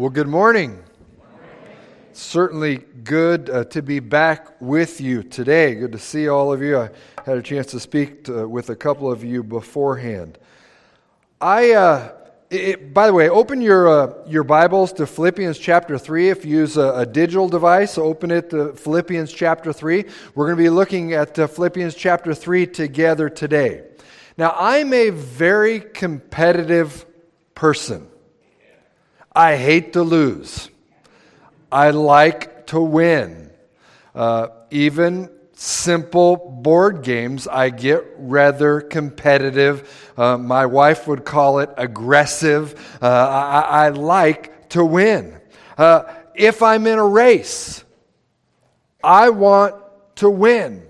Well, good morning. Certainly good uh, to be back with you today. Good to see all of you. I had a chance to speak to, with a couple of you beforehand. I, uh, it, by the way, open your, uh, your Bibles to Philippians chapter 3. If you use a, a, digital device, open it to Philippians chapter 3. We're going to be looking at uh, Philippians chapter 3 together today. Now, I'm a very competitive person. I hate to lose. I like to win. Uh, even simple board games, I get rather competitive. Uh, my wife would call it aggressive. Uh, I, I, like to win. Uh, if I'm in a race, I want to win.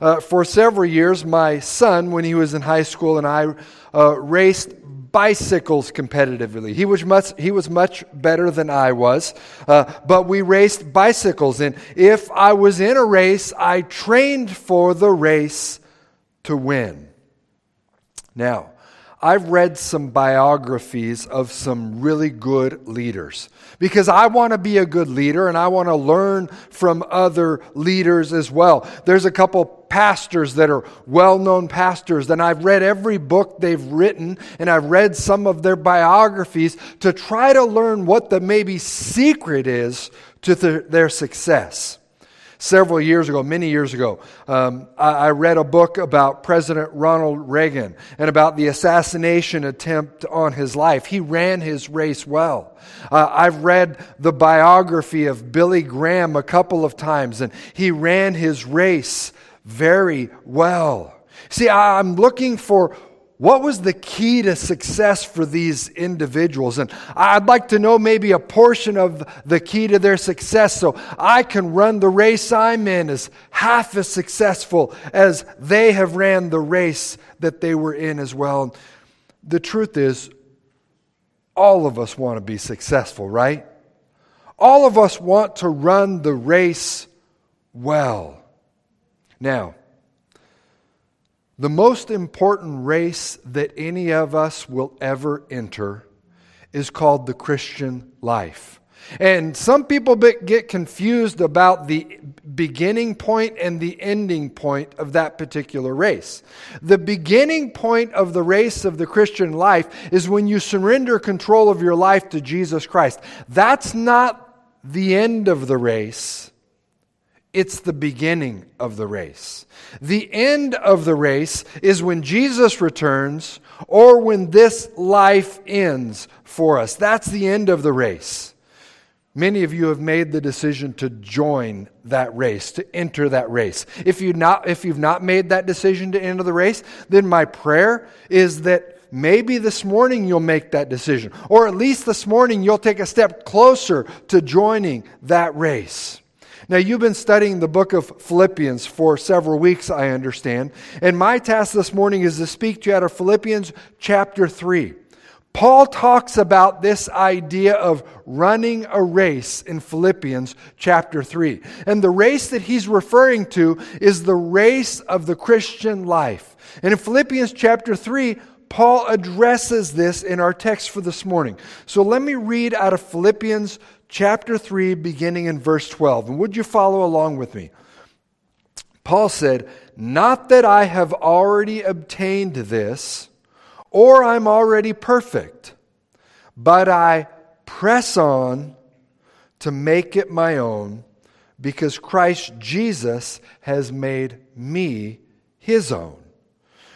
Uh, for several years, my son, when he was in high school, and I uh, raced bicycles competitively. He was much, he was much better than I was, uh, but we raced bicycles. And if I was in a race, I trained for the race to win. Now, I've read some biographies of some really good leaders because I want to be a good leader and I want to learn from other leaders as well. There's a couple pastors that are well known pastors, and I've read every book they've written and I've read some of their biographies to try to learn what the maybe secret is to the, their success several years ago, many years ago, um, I, I, read a book about President Ronald Reagan and about the assassination attempt on his life. He ran his race well. Uh, I've read the biography of Billy Graham a couple of times, and he ran his race very well. See, I'm looking for what was the key to success for these individuals? And I'd like to know maybe a portion of the key to their success so I can run the race I'm in as half as successful as they have ran the race that they were in as well. The truth is, all of us want to be successful, right? All of us want to run the race well. Now, the most important race that any of us will ever enter is called the Christian life. And some people get confused about the beginning point and the ending point of that particular race. The beginning point of the race of the Christian life is when you surrender control of your life to Jesus Christ. That's not the end of the race. It's the beginning of the race. The end of the race is when Jesus returns or when this life ends for us. That's the end of the race. Many of you have made the decision to join that race, to enter that race. If, you not, if you've not made that decision to enter the race, then my prayer is that maybe this morning you'll make that decision. Or at least this morning you'll take a step closer to joining that race. Now, you've been studying the book of Philippians for several weeks, I understand. And my task this morning is to speak to you out of Philippians chapter 3. Paul talks about this idea of running a race in Philippians chapter 3. And the race that he's referring to is the race of the Christian life. And in Philippians chapter 3, Paul addresses this in our text for this morning. So let me read out of Philippians chapter 3, beginning in verse 12. And would you follow along with me? Paul said, Not that I have already obtained this, or I'm already perfect, but I press on to make it my own because Christ Jesus has made me his own.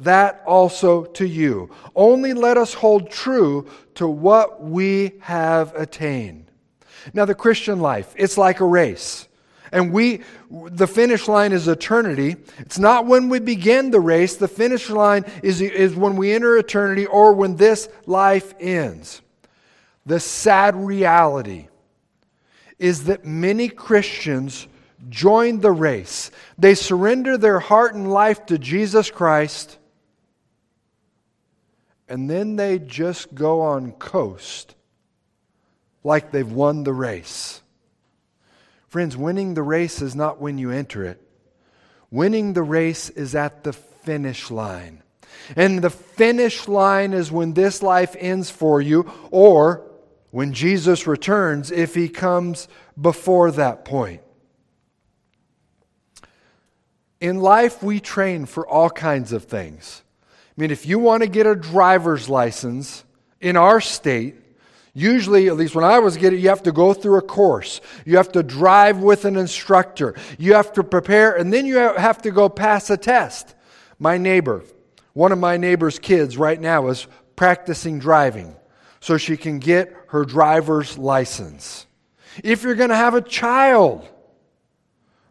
that also to you. Only let us hold true to what we have attained. Now, the Christian life, it's like a race. And we, the finish line is eternity. It's not when we begin the race. The finish line is, is when we enter eternity or when this life ends. The sad reality is that many Christians join the race. They surrender their heart and life to Jesus Christ, and then they just go on coast like they've won the race. Friends, winning the race is not when you enter it. Winning the race is at the finish line. And the finish line is when this life ends for you, or when Jesus returns, if he comes before that point. In life, we train for all kinds of things. I mean, if you want to get a driver's license in our state, Usually, at least when I was getting, you have to go through a course. You have to drive with an instructor. You have to prepare, and then you have to go pass a test. My neighbor, one of my neighbor's kids right now is practicing driving so she can get her driver's license. If you're going to have a child,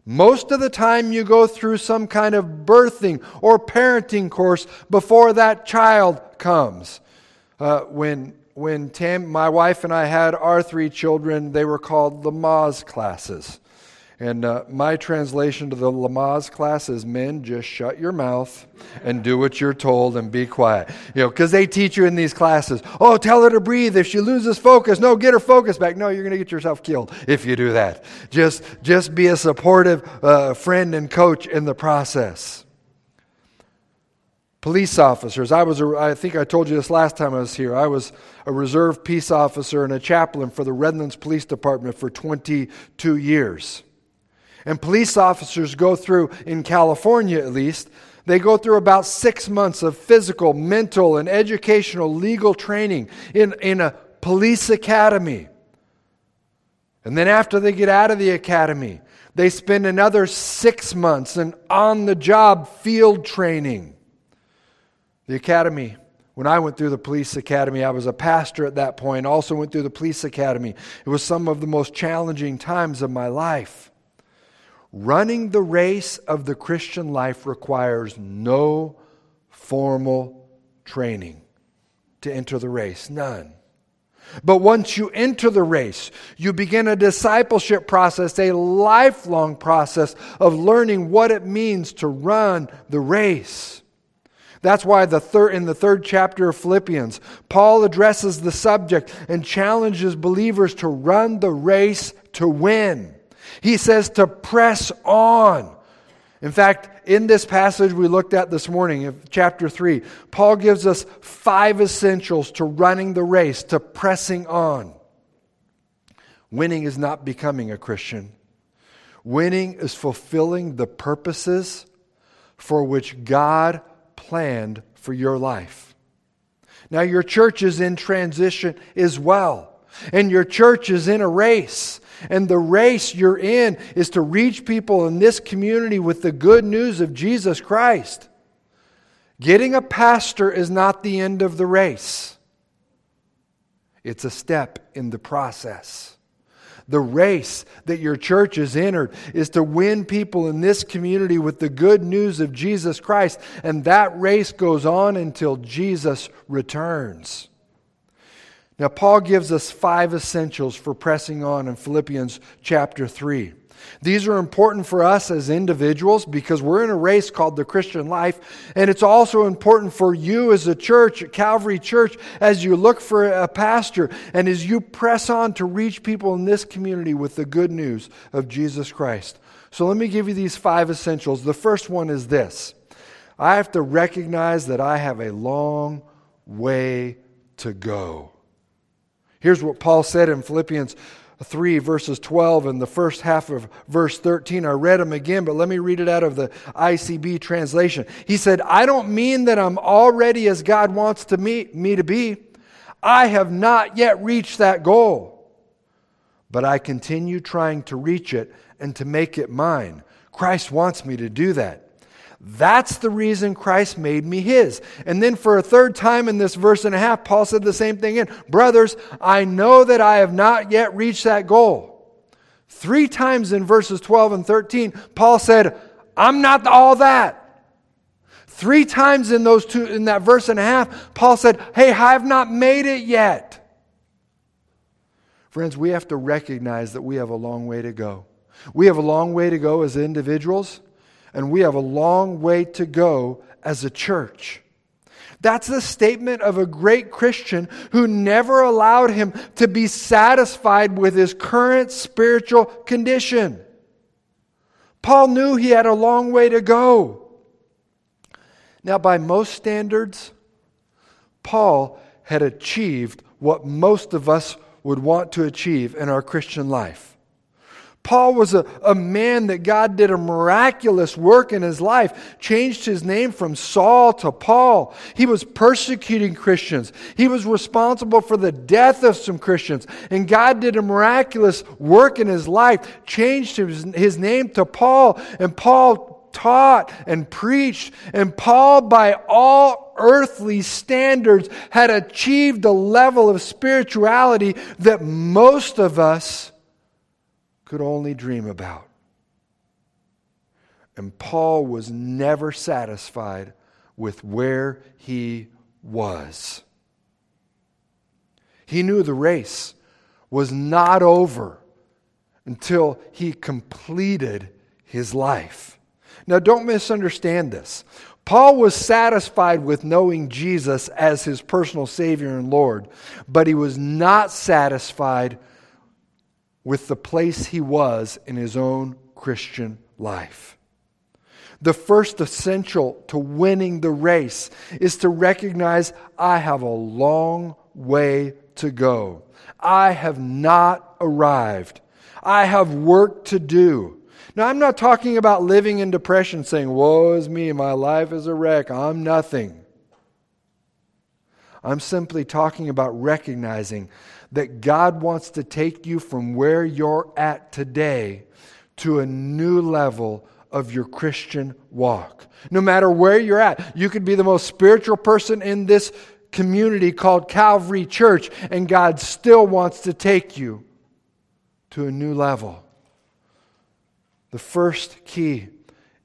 most of the time you go through some kind of birthing or parenting course before that child comes. Uh, when when Tam, my wife and I had our three children, they were called the Lamaze classes. And uh, my translation to the Lamaze class is men, just shut your mouth and do what you're told and be quiet. You know, because they teach you in these classes, oh, tell her to breathe. If she loses focus, no, get her focus back. No, you're going to get yourself killed if you do that. Just, just be a supportive uh, friend and coach in the process. Police officers. I was, a, I think I told you this last time I was here. I was a reserve peace officer and a chaplain for the Redlands Police Department for 22 years. And police officers go through, in California at least, they go through about six months of physical, mental, and educational legal training in, in a police academy. And then after they get out of the academy, they spend another six months in on the job field training. The academy, when I went through the police academy, I was a pastor at that point, also went through the police academy. It was some of the most challenging times of my life. Running the race of the Christian life requires no formal training to enter the race, none. But once you enter the race, you begin a discipleship process, a lifelong process of learning what it means to run the race. That's why the third, in the third chapter of Philippians, Paul addresses the subject and challenges believers to run the race to win. He says to press on. In fact, in this passage we looked at this morning, in chapter 3, Paul gives us five essentials to running the race, to pressing on. Winning is not becoming a Christian, winning is fulfilling the purposes for which God planned for your life. Now, your church is in transition as well, and your church is in a race. And the race you're in is to reach people in this community with the good news of Jesus Christ. Getting a pastor is not the end of the race, it's a step in the process. The race that your church has entered is to win people in this community with the good news of Jesus Christ. And that race goes on until Jesus returns. Now, Paul gives us five essentials for pressing on in Philippians chapter 3. These are important for us as individuals because we're in a race called the Christian life. And it's also important for you as a church, Calvary Church, as you look for a pastor and as you press on to reach people in this community with the good news of Jesus Christ. So let me give you these five essentials. The first one is this I have to recognize that I have a long way to go. Here's what Paul said in Philippians 3, verses 12, and the first half of verse 13. I read them again, but let me read it out of the ICB translation. He said, I don't mean that I'm already as God wants to me, me to be. I have not yet reached that goal, but I continue trying to reach it and to make it mine. Christ wants me to do that. That's the reason Christ made me his. And then for a third time in this verse and a half, Paul said the same thing again. Brothers, I know that I have not yet reached that goal. Three times in verses 12 and 13, Paul said, I'm not all that. Three times in those two in that verse and a half, Paul said, Hey, I have not made it yet. Friends, we have to recognize that we have a long way to go. We have a long way to go as individuals, and we have a long way to go as a church. That's the statement of a great Christian who never allowed him to be satisfied with his current spiritual condition. Paul knew he had a long way to go. Now, by most standards, Paul had achieved what most of us would want to achieve in our Christian life. Paul was a, a man that God did a miraculous work in his life, changed his name from Saul to Paul. He was persecuting Christians, he was responsible for the death of some Christians. And God did a miraculous work in his life, changed his, his name to Paul. And Paul taught and preached. And Paul, by all earthly standards, had achieved a level of spirituality that most of us could only dream about. And Paul was never satisfied with where he was. He knew the race was not over until he completed his life. Now, don't misunderstand this. Paul was satisfied with knowing Jesus as his personal Savior and Lord, but he was not satisfied with the place he was in his own Christian life. The first essential to winning the race is to recognize I have a long way to go. I have not arrived. I have work to do. Now, I'm not talking about living in depression saying, Woe is me, my life is a wreck, I'm nothing. I'm simply talking about recognizing that God wants to take you from where you're at today to a new level of your Christian walk. No matter where you're at, you could be the most spiritual person in this community called Calvary Church, and God still wants to take you to a new level. The first key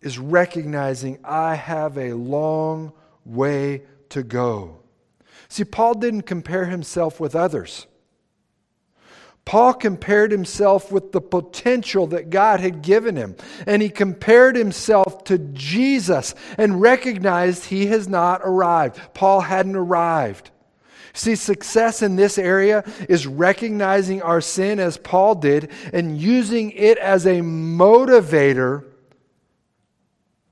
is recognizing I have a long way to go. See, Paul didn't compare himself with others. Paul compared himself with the potential that God had given him. And he compared himself to Jesus and recognized he has not arrived. Paul hadn't arrived. See, success in this area is recognizing our sin as Paul did and using it as a motivator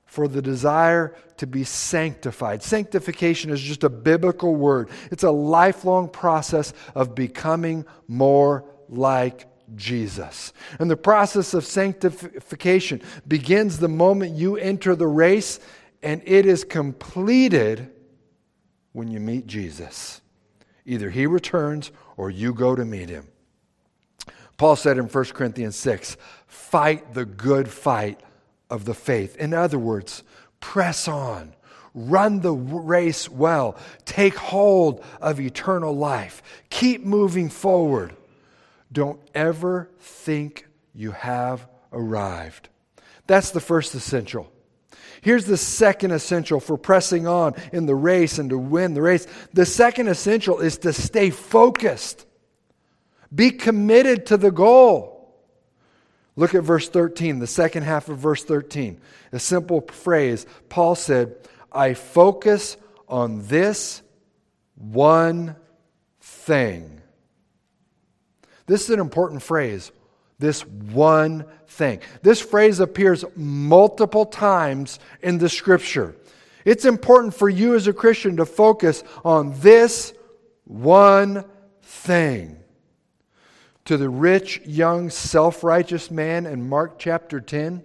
for the desire to be sanctified. Sanctification is just a biblical word, it's a lifelong process of becoming more like Jesus. And the process of sanctification begins the moment you enter the race, and it is completed when you meet Jesus. Either he returns or you go to meet him. Paul said in 1 Corinthians 6 fight the good fight of the faith. In other words, press on. Run the race well. Take hold of eternal life. Keep moving forward. Don't ever think you have arrived. That's the first essential. Here's the second essential for pressing on in the race and to win the race. The second essential is to stay focused, be committed to the goal. Look at verse 13, the second half of verse 13. A simple phrase. Paul said, I focus on this one thing. This is an important phrase. This one thing. This phrase appears multiple times in the scripture. It's important for you as a Christian to focus on this one thing. To the rich, young, self righteous man in Mark chapter 10,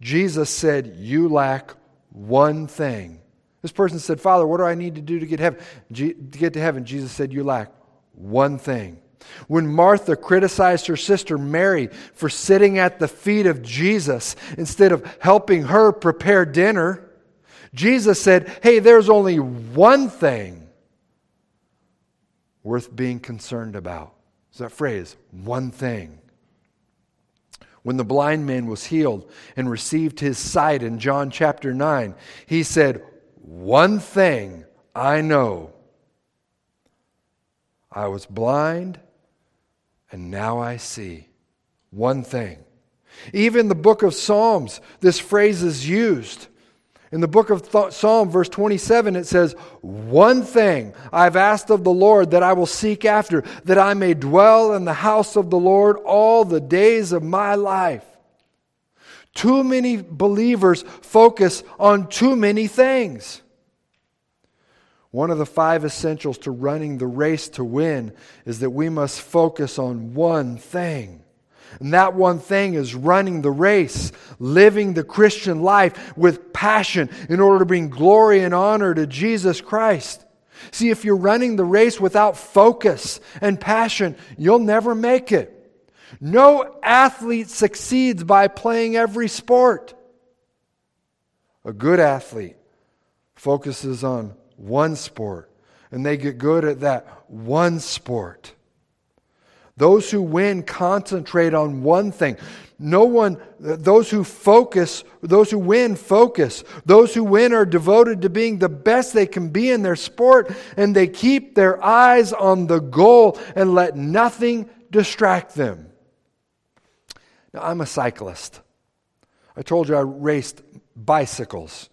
Jesus said, You lack one thing. This person said, Father, what do I need to do to get, heaven? to get to heaven? Jesus said, You lack one thing. When Martha criticized her sister Mary for sitting at the feet of Jesus instead of helping her prepare dinner, Jesus said, Hey, there's only one thing worth being concerned about. Is that phrase, one thing. When the blind man was healed and received his sight in John chapter 9, he said, One thing I know. I was blind And now I see one thing. Even the book of Psalms, this phrase is used. In the book of Th- Psalm, verse 27, it says, One thing I've asked of the Lord that I will seek after, that I may dwell in the house of the Lord all the days of my life. Too many believers focus on too many things. One of the five essentials to running the race to win is that we must focus on one thing. And that one thing is running the race, living the Christian life with passion in order to bring glory and honor to Jesus Christ. See, if you're running the race without focus and passion, you'll never make it. No athlete succeeds by playing every sport. A good athlete focuses on one sport and they get good at that one sport. Those who win concentrate on one thing. No one, those who focus, those who win focus. Those who win are devoted to being the best they can be in their sport, and they keep their eyes on the goal and let nothing distract them. Now, I'm a cyclist. I told you I raced bicycles.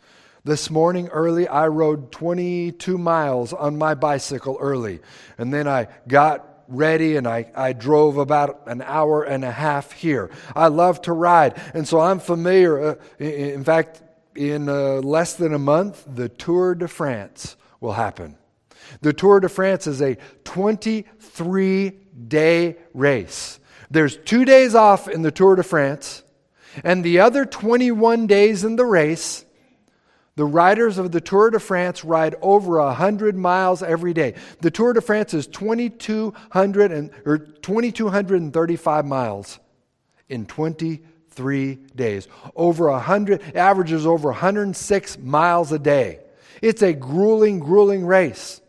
This morning early, I rode 22 miles on my bicycle early. And then I got ready and I, I drove about an hour and a half here. I love to ride, and so I'm familiar. Uh, in fact, in uh, less than a month, the Tour de France will happen. The Tour de France is a 23 day race. There's two days off in the Tour de France, and the other 21 days in the race the riders of the Tour de France ride over 100 miles every day. The Tour de France is 2,200 and, or 2,235 miles in 23 days. Over 100, averages over 106 miles a day. It's a grueling, grueling race.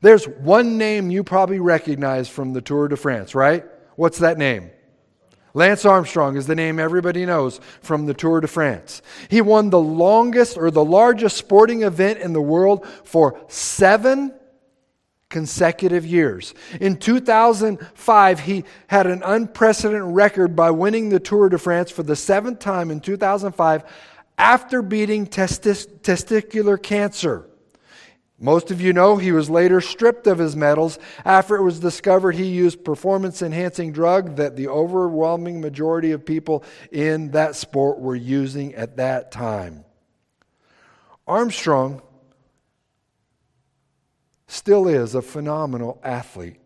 There's one name you probably recognize from the Tour de France, right? What's that name? Lance Armstrong is the name everybody knows from the Tour de France. He won the longest or the largest sporting event in the world for seven consecutive years. In 2005, he had an unprecedented record by winning the Tour de France for the seventh time in 2005 after beating testis- testicular cancer. Most of you know he was later stripped of his medals after it was discovered he used performance enhancing drug that the overwhelming majority of people in that sport were using at that time. Armstrong still is a phenomenal athlete.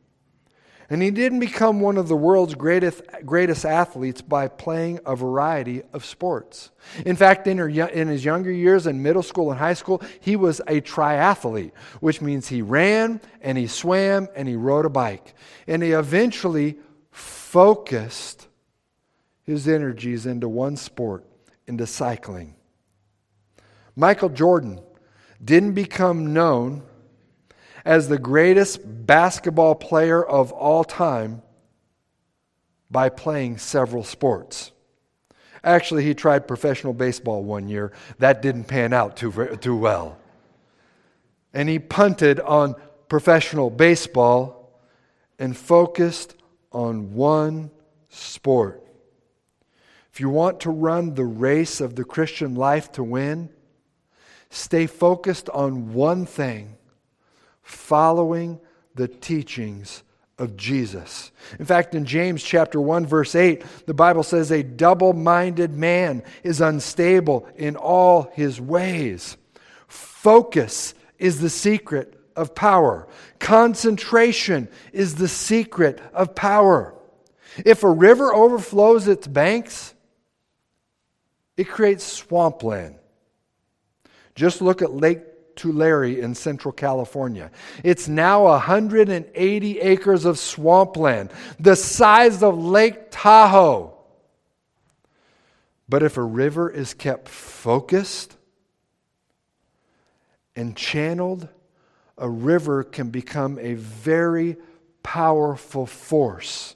And he didn't become one of the world's greatest, greatest athletes by playing a variety of sports. In fact, in, her, in his younger years in middle school and high school, he was a triathlete, which means he ran and he swam and he rode a bike. And he eventually focused his energies into one sport, into cycling. Michael Jordan didn't become known as the greatest basketball player of all time by playing several sports. Actually, he tried professional baseball one year. That didn't pan out too, too well. And he punted on professional baseball and focused on one sport. If you want to run the race of the Christian life to win, stay focused on one thing following the teachings of Jesus. In fact, in James chapter 1 verse 8, the Bible says a double-minded man is unstable in all his ways. Focus is the secret of power. Concentration is the secret of power. If a river overflows its banks, it creates swampland. Just look at Lake Tulare in central California. It's now 180 acres of swampland, the size of Lake Tahoe. But if a river is kept focused and channeled, a river can become a very powerful force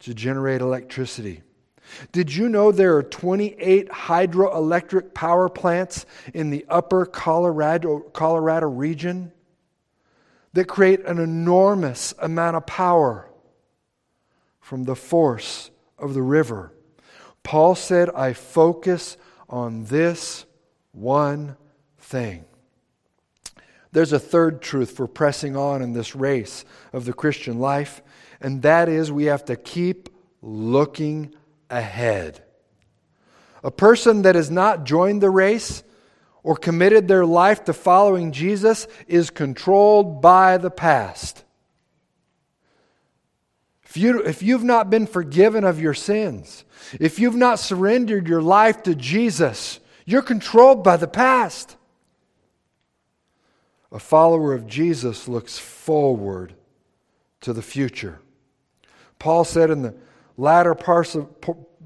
to generate electricity. Did you know there are 28 hydroelectric power plants in the upper Colorado, Colorado region that create an enormous amount of power from the force of the river. Paul said, I focus on this one thing. There's a third truth for pressing on in this race of the Christian life, and that is we have to keep looking ahead. A person that has not joined the race or committed their life to following Jesus is controlled by the past. If, you, if you've not been forgiven of your sins, if you've not surrendered your life to Jesus, you're controlled by the past. A follower of Jesus looks forward to the future. Paul said in the latter, of,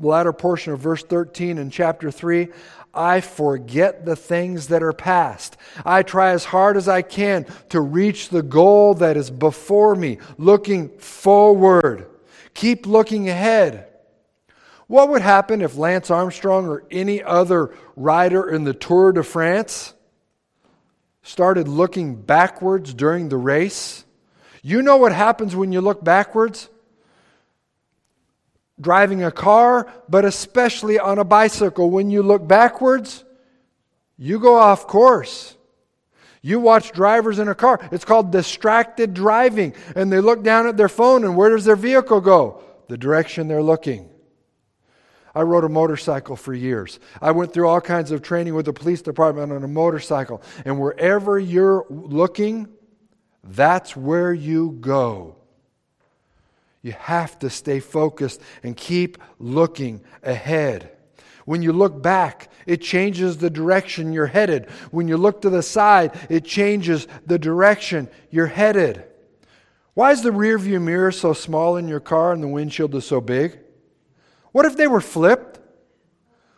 latter portion of verse 13 in chapter 3 I forget the things that are past. I try as hard as I can to reach the goal that is before me, looking forward. Keep looking ahead. What would happen if Lance Armstrong or any other rider in the Tour de France started looking backwards during the race? You know what happens when you look backwards? Driving a car, but especially on a bicycle. When you look backwards, you go off course. You watch drivers in a car. It's called distracted driving. And they look down at their phone, and where does their vehicle go? The direction they're looking. I rode a motorcycle for years. I went through all kinds of training with the police department on a motorcycle. And wherever you're looking, that's where you go. You have to stay focused and keep looking ahead. When you look back, it changes the direction you're headed. When you look to the side, it changes the direction you're headed. Why is the rearview mirror so small in your car and the windshield is so big? What if they were flipped?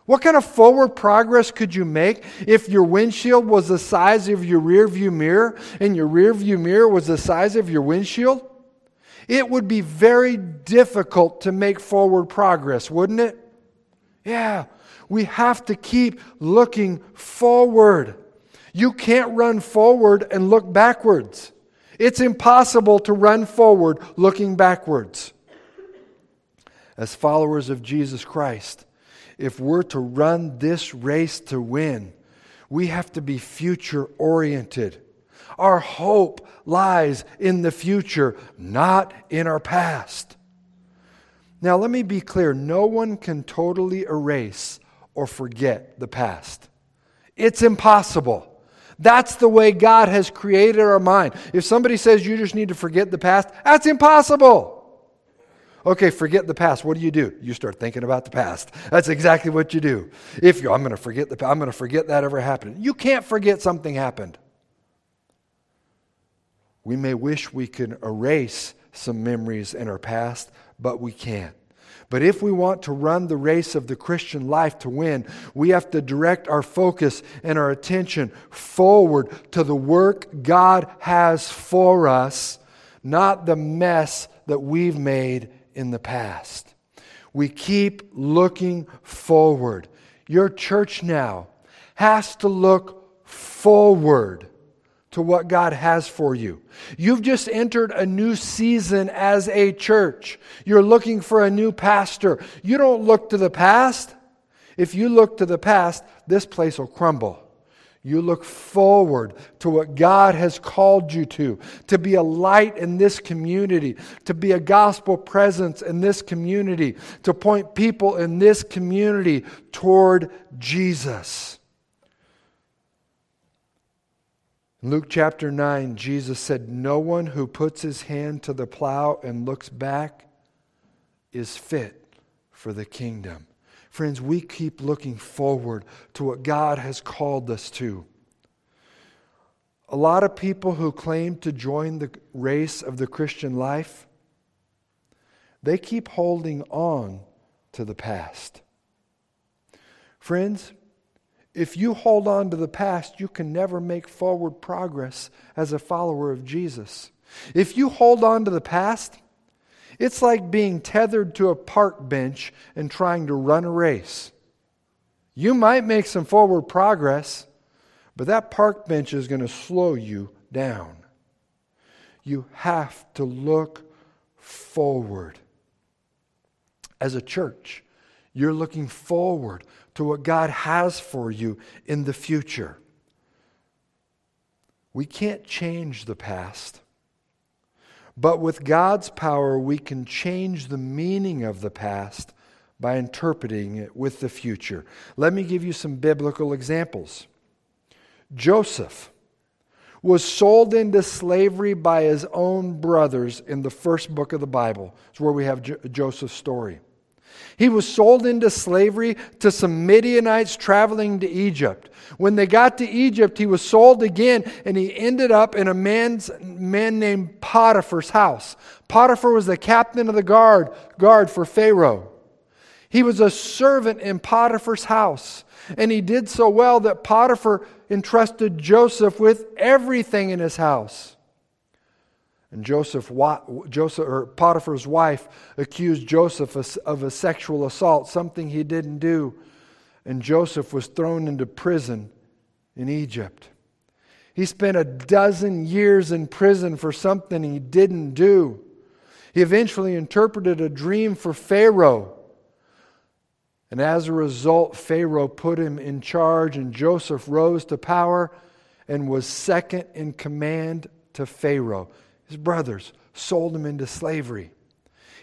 What kind of forward progress could you make if your windshield was the size of your rearview mirror and your rearview mirror was the size of your windshield? It would be very difficult to make forward progress, wouldn't it? Yeah, we have to keep looking forward. You can't run forward and look backwards. It's impossible to run forward looking backwards. As followers of Jesus Christ, if we're to run this race to win, we have to be future oriented. Our hope lies in the future, not in our past. Now, let me be clear no one can totally erase or forget the past. It's impossible. That's the way God has created our mind. If somebody says you just need to forget the past, that's impossible. Okay, forget the past. What do you do? You start thinking about the past. That's exactly what you do. If you, I'm going to forget the, I'm going to forget that ever happened. You can't forget something happened. We may wish we could erase some memories in our past, but we can't. But if we want to run the race of the Christian life to win, we have to direct our focus and our attention forward to the work God has for us, not the mess that we've made in the past. We keep looking forward. Your church now has to look forward to what God has for you. You've just entered a new season as a church. You're looking for a new pastor. You don't look to the past. If you look to the past, this place will crumble. You look forward to what God has called you to, to be a light in this community, to be a gospel presence in this community, to point people in this community toward Jesus. Luke chapter 9, Jesus said, No one who puts his hand to the plow and looks back is fit for the kingdom. Friends, we keep looking forward to what God has called us to. A lot of people who claim to join the race of the Christian life, they keep holding on to the past. Friends, if you hold on to the past, you can never make forward progress as a follower of Jesus. If you hold on to the past, it's like being tethered to a park bench and trying to run a race. You might make some forward progress, but that park bench is going to slow you down. You have to look forward. As a church, you're looking forward to what God has for you in the future. We can't change the past. But with God's power, we can change the meaning of the past by interpreting it with the future. Let me give you some biblical examples. Joseph was sold into slavery by his own brothers in the first book of the Bible. It's where we have jo- Joseph's story. He was sold into slavery to some Midianites traveling to Egypt. When they got to Egypt, he was sold again and he ended up in a man's, man named Potiphar's house. Potiphar was the captain of the guard, guard for Pharaoh. He was a servant in Potiphar's house. And he did so well that Potiphar entrusted Joseph with everything in his house. And Joseph, Joseph or Potiphar's wife accused Joseph of a sexual assault, something he didn't do. And Joseph was thrown into prison in Egypt. He spent a dozen years in prison for something he didn't do. He eventually interpreted a dream for Pharaoh. And as a result, Pharaoh put him in charge, and Joseph rose to power and was second in command to Pharaoh. His brothers sold him into slavery.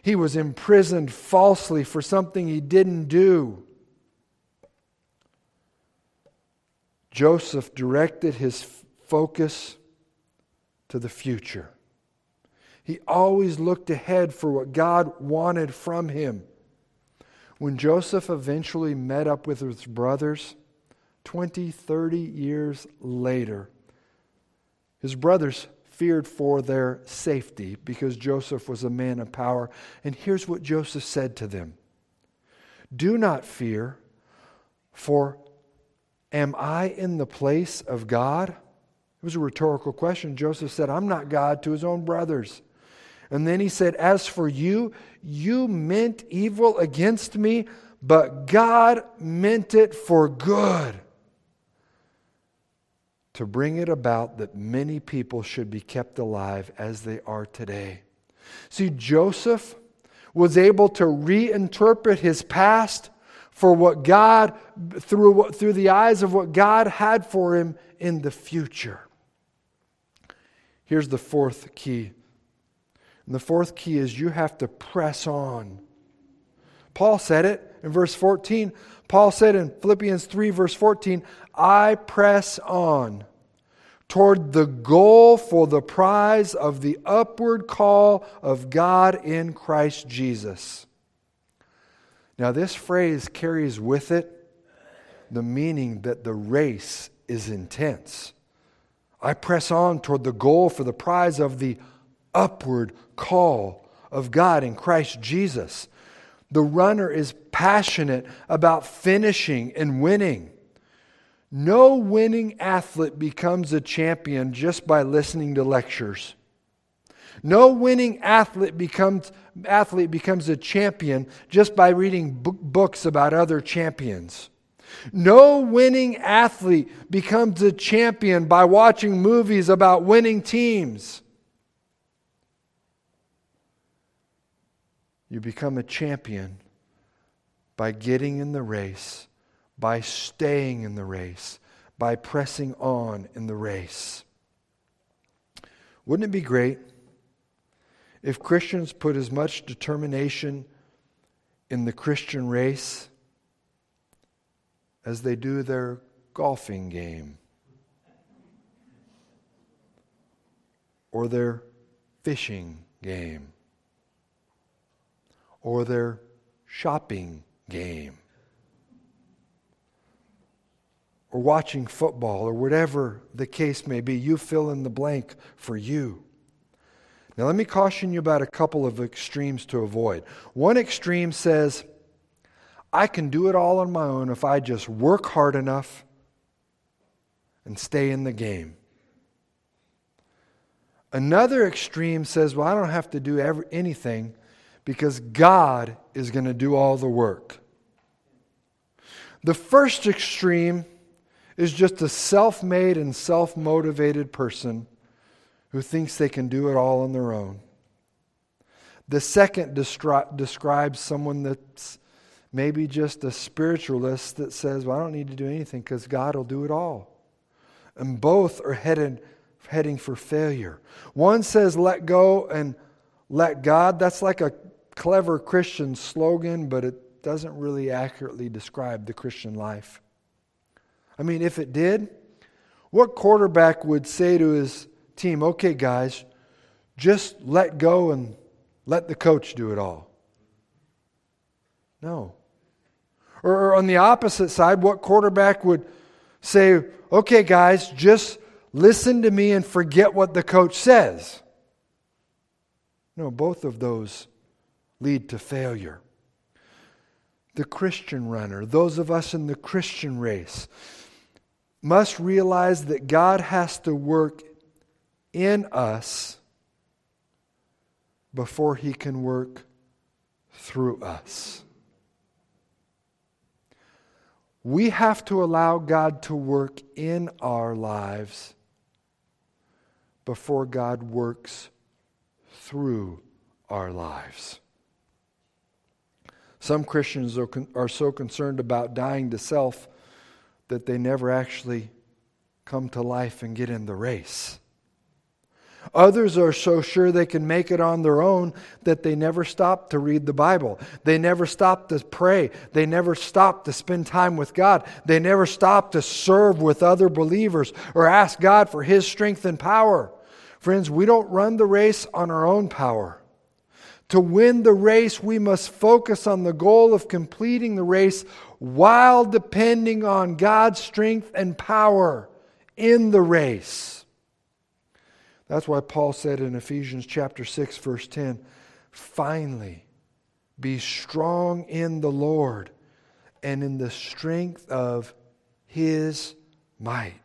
He was imprisoned falsely for something he didn't do. Joseph directed his focus to the future. He always looked ahead for what God wanted from him. When Joseph eventually met up with his brothers, 20, 30 years later, his brothers feared for their safety because Joseph was a man of power. And here's what Joseph said to them Do not fear, for am I in the place of God? It was a rhetorical question. Joseph said, I'm not God to his own brothers. And then he said, As for you, you meant evil against me, but God meant it for good to bring it about that many people should be kept alive as they are today. See, Joseph was able to reinterpret his past for what God, through, through the eyes of what God had for him in the future. Here's the fourth key. And the fourth key is you have to press on. Paul said it in verse 14. Paul said in Philippians 3, verse 14, I press on toward the goal for the prize of the upward call of God in Christ Jesus. Now, this phrase carries with it the meaning that the race is intense. I press on toward the goal for the prize of the upward call of God in Christ Jesus. The runner is passionate about finishing and winning. No winning athlete becomes a champion just by listening to lectures. No winning athlete becomes, athlete becomes a champion just by reading books about other champions. No winning athlete becomes a champion by watching movies about winning teams. You become a champion by getting in the race by staying in the race, by pressing on in the race. Wouldn't it be great if Christians put as much determination in the Christian race as they do their golfing game or their fishing game or their shopping game? or watching football or whatever the case may be. You fill in the blank for you. Now, let me caution you about a couple of extremes to avoid. One extreme says, I can do it all on my own if I just work hard enough and stay in the game. Another extreme says, Well, I don't have to do anything because God is going to do all the work. The first extreme is just a self made and self motivated person who thinks they can do it all on their own. The second describes someone that's maybe just a spiritualist that says, Well, I don't need to do anything because God will do it all. And both are headed, heading for failure. One says, Let go and let God. That's like a clever Christian slogan, but it doesn't really accurately describe the Christian life. I mean, if it did, what quarterback would say to his team, Okay, guys, just let go and let the coach do it all? No. Or on the opposite side, what quarterback would say, okay, guys, just listen to me and forget what the coach says? No, both of those lead to failure. The Christian runner, those of us in the Christian race, must realize that God has to work in us before he can work through us. We have to allow God to work in our lives before God works through our lives. Some Christians are, con- are so concerned about dying to self that they never actually come to life and get in the race. Others are so sure they can make it on their own that they never stop to read the Bible. They never stop to pray. They never stop to spend time with God. They never stop to serve with other believers or ask God for His strength and power. Friends, we don't run the race on our own power. To win the race, we must focus on the goal of completing the race while depending on God's strength and power in the race. That's why Paul said in Ephesians chapter 6 verse 10, finally be strong in the Lord and in the strength of his might.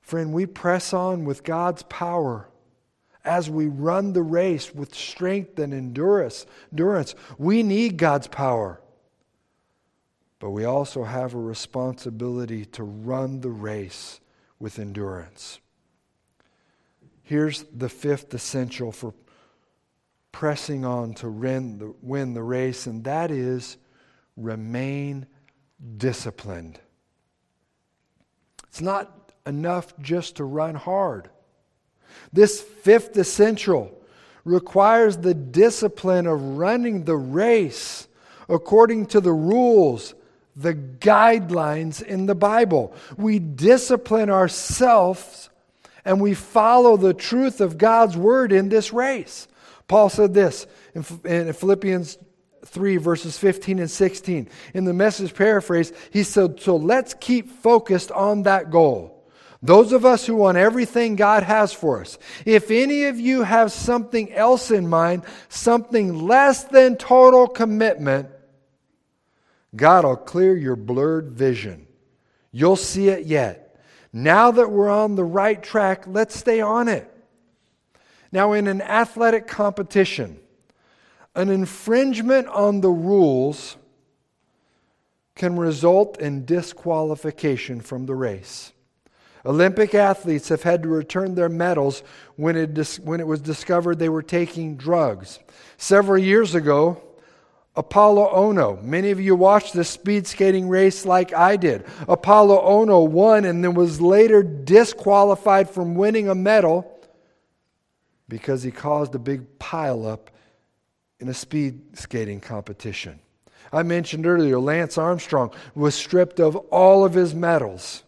Friend, we press on with God's power as we run the race with strength and endurance. We need God's power. But we also have a responsibility to run the race with endurance. Here's the fifth essential for pressing on to win the race, and that is remain disciplined. It's not enough just to run hard. This fifth essential requires the discipline of running the race according to the rules, the guidelines in the Bible. We discipline ourselves and we follow the truth of God's word in this race. Paul said this in, Philippians 3, verses 15 and 16. In the message paraphrase, he said, So let's keep focused on that goal. Those of us who want everything God has for us. If any of you have something else in mind, something less than total commitment, God will clear your blurred vision. You'll see it yet. Now that we're on the right track, let's stay on it. Now, in an athletic competition, an infringement on the rules can result in disqualification from the race. Olympic athletes have had to return their medals when it, dis- when it was discovered they were taking drugs. Several years ago, Apolo Ohno. Many of you watched the speed skating race like I did. Apolo Ohno won and then was later disqualified from winning a medal because he caused a big pileup in a speed skating competition. I mentioned earlier, Lance Armstrong was stripped of all of his medals.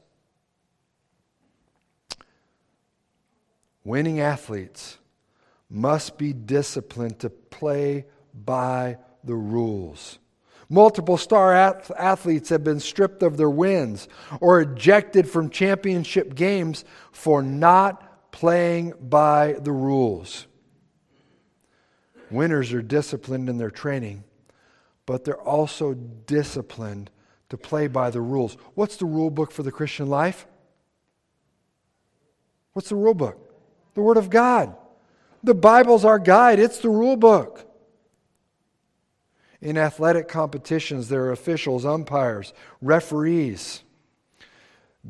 Winning athletes must be disciplined to play by the rules. Multiple star athletes have been stripped of their wins or ejected from championship games for not playing by the rules. Winners are disciplined in their training, but they're also disciplined to play by the rules. What's the rule book for the Christian life? What's the rule book? The Word of God. The Bible's our guide, it's the rule book. In athletic competitions, there are officials, umpires, referees.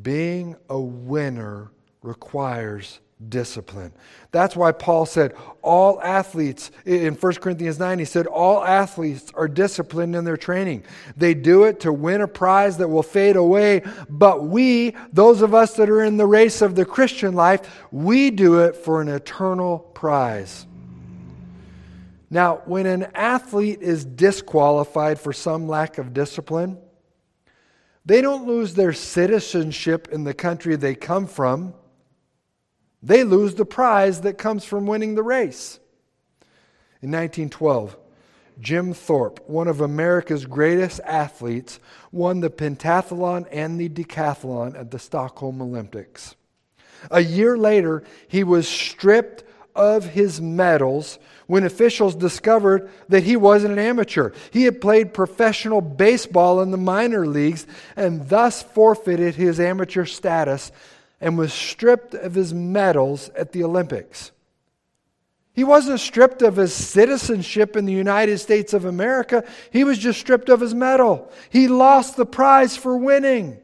Being a winner requires discipline. That's why Paul said, all athletes, in 1 Corinthians 9, he said, all athletes are disciplined in their training. They do it to win a prize that will fade away, but we, those of us that are in the race of the Christian life, we do it for an eternal prize. Now, when an athlete is disqualified for some lack of discipline, they don't lose their citizenship in the country they come from. They lose the prize that comes from winning the race. In 1912, Jim Thorpe, one of America's greatest athletes, won the pentathlon and the decathlon at the Stockholm Olympics. A year later, he was stripped of his medals when officials discovered that he wasn't an amateur. He had played professional baseball in the minor leagues and thus forfeited his amateur status and was stripped of his medals at the Olympics. He wasn't stripped of his citizenship in the United States of America. He was just stripped of his medal. He lost the prize for winning.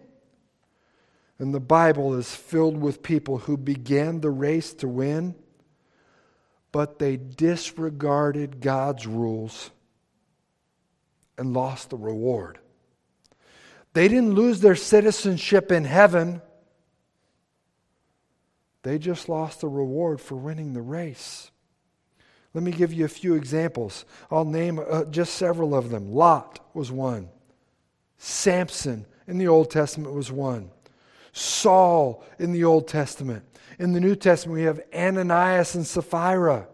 And the Bible is filled with people who began the race to win, but they disregarded God's rules and lost the reward. They didn't lose their citizenship in heaven. They just lost the reward for winning the race. Let me give you a few examples. I'll name uh, just several of them. Lot was one. Samson in the Old Testament was one. Saul in the Old Testament. In the New Testament, we have Ananias and Sapphira.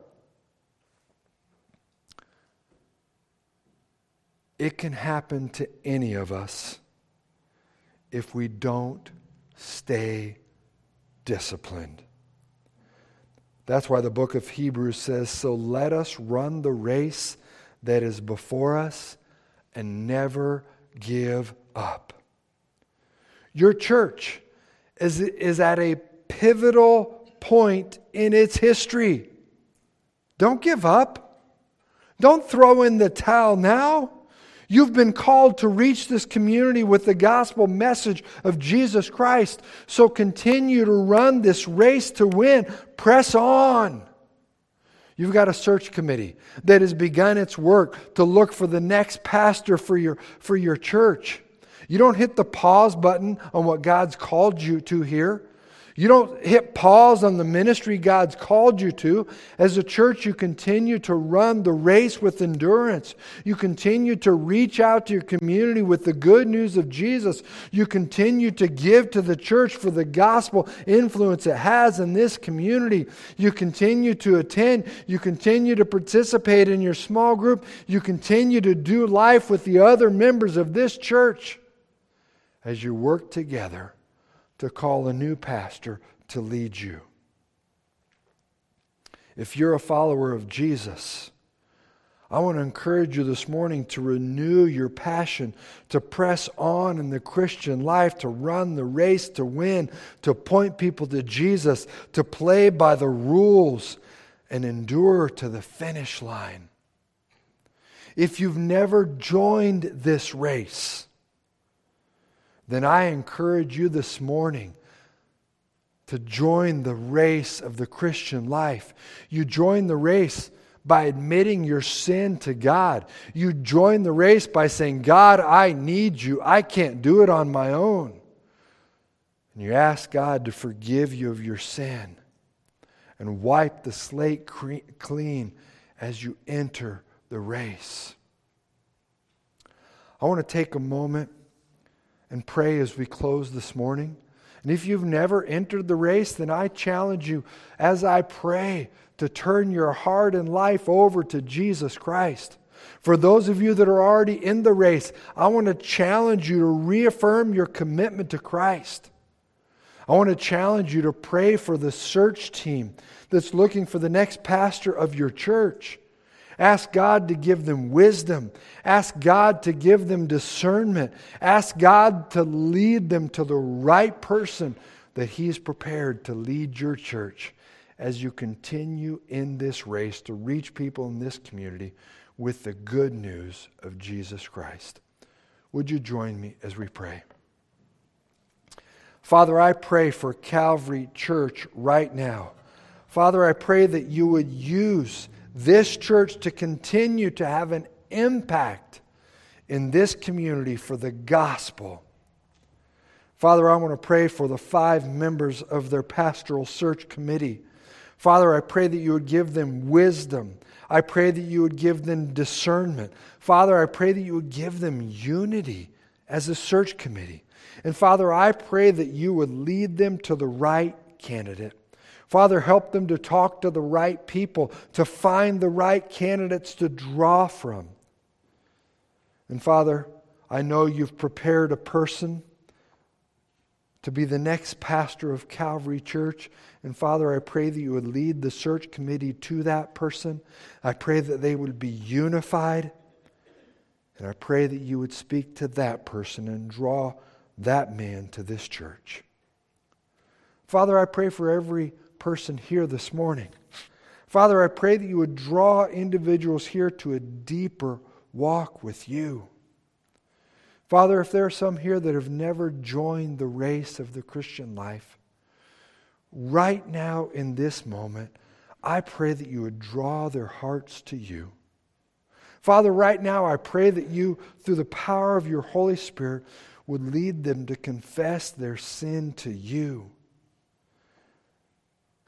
It can happen to any of us if we don't stay disciplined. That's why the book of Hebrews says, So let us run the race that is before us and never give up. Your church is, is at a pivotal point in its history. Don't give up. Don't throw in the towel now. You've been called to reach this community with the gospel message of Jesus Christ. So continue to run this race to win. Press on. You've got a search committee that has begun its work to look for the next pastor for your, for your church. You don't hit the pause button on what God's called you to here. You don't hit pause on the ministry God's called you to. As a church, you continue to run the race with endurance. You continue to reach out to your community with the good news of Jesus. You continue to give to the church for the gospel influence it has in this community. You continue to attend. You continue to participate in your small group. You continue to do life with the other members of this church as you work together to call a new pastor to lead you. If you're a follower of Jesus, I want to encourage you this morning to renew your passion, to press on in the Christian life, to run the race, to win, to point people to Jesus, to play by the rules, and endure to the finish line. If you've never joined this race, then I encourage you this morning to join the race of the Christian life. You join the race by admitting your sin to God. You join the race by saying, God, I need you. I can't do it on my own. And you ask God to forgive you of your sin and wipe the slate clean as you enter the race. I want to take a moment and pray as we close this morning. And if you've never entered the race, then I challenge you as I pray to turn your heart and life over to Jesus Christ. For those of you that are already in the race, I want to challenge you to reaffirm your commitment to Christ. I want to challenge you to pray for the search team that's looking for the next pastor of your church. Ask God to give them wisdom. Ask God to give them discernment. Ask God to lead them to the right person that He's prepared to lead your church as you continue in this race to reach people in this community with the good news of Jesus Christ. Would you join me as we pray? Father, I pray for Calvary Church right now. Father, I pray that you would use this church to continue to have an impact in this community for the gospel. Father, I want to pray for the five members of their pastoral search committee. Father, I pray that you would give them wisdom. I pray that you would give them discernment. Father, I pray that you would give them unity as a search committee. And Father, I pray that you would lead them to the right candidate. Father, help them to talk to the right people, to find the right candidates to draw from. And Father, I know you've prepared a person to be the next pastor of Calvary Church. And Father, I pray that you would lead the search committee to that person. I pray that they would be unified. And I pray that you would speak to that person and draw that man to this church. Father, I pray for every person here this morning. Father, I pray that you would draw individuals here to a deeper walk with you. Father, if there are some here that have never joined the race of the Christian life, right now in this moment, I pray that you would draw their hearts to you. Father, right now I pray that you, through the power of your Holy Spirit, would lead them to confess their sin to you.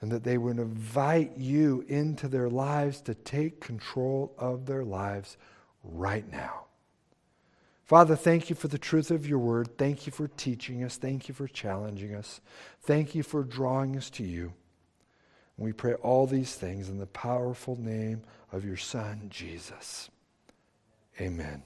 And that they would invite you into their lives to take control of their lives right now. Father, thank you for the truth of your word. Thank you for teaching us. Thank you for challenging us. Thank you for drawing us to you. And we pray all these things in the powerful name of your Son, Jesus. Amen.